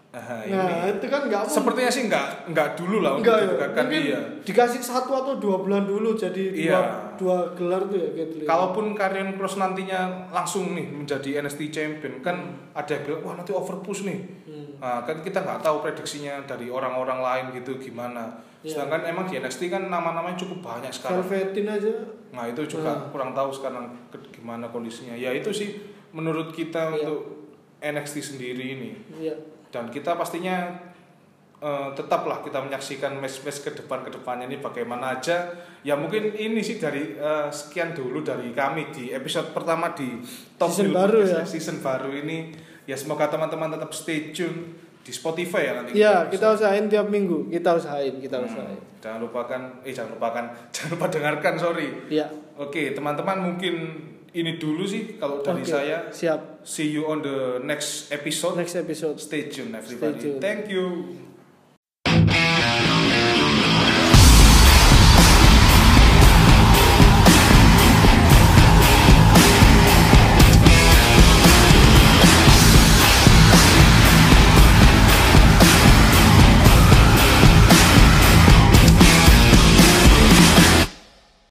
Nah, Nah, ini itu kan nggak sepertinya sih nggak nggak dulu lah untuk Enggak ya. Mungkin iya. dikasih satu atau dua bulan dulu jadi Iya. dua gelar tuh ya Kelly. Kalaupun Karrion Cross nantinya langsung nih menjadi NXT Champion kan ada yang bilang wah nanti overpush nih. Hmm. Nah, kan kita nggak tahu prediksinya dari orang-orang lain gitu gimana. Iya. Sedangkan emang di NXT kan nama-namanya cukup banyak sekarang. Velveteen aja Nah itu juga Hmm. kurang tahu sekarang gimana kondisinya. Ya itu sih menurut kita Iya. untuk NXT sendiri ini. Iya. Dan kita pastinya eh, tetaplah kita menyaksikan match-match ke depan ke depannya ini bagaimana aja. Ya mungkin ini sih dari eh, sekian dulu dari kami di episode pertama di Top Season baru ya. Season baru ini. Ya semoga teman-teman tetap stay tune di Spotify ya nanti. Iya, bisa. kita usahain tiap minggu. Kita usahain, kita Hmm, usahain. jangan lupakan, eh jangan lupakan, jangan lupa dengarkan sorry. Iya. Oke, teman-teman mungkin ini dulu sih kalau dari Oke, saya. Siap. See you on the next episode. Next episode. Stay tuned everybody. tuned. Thank you.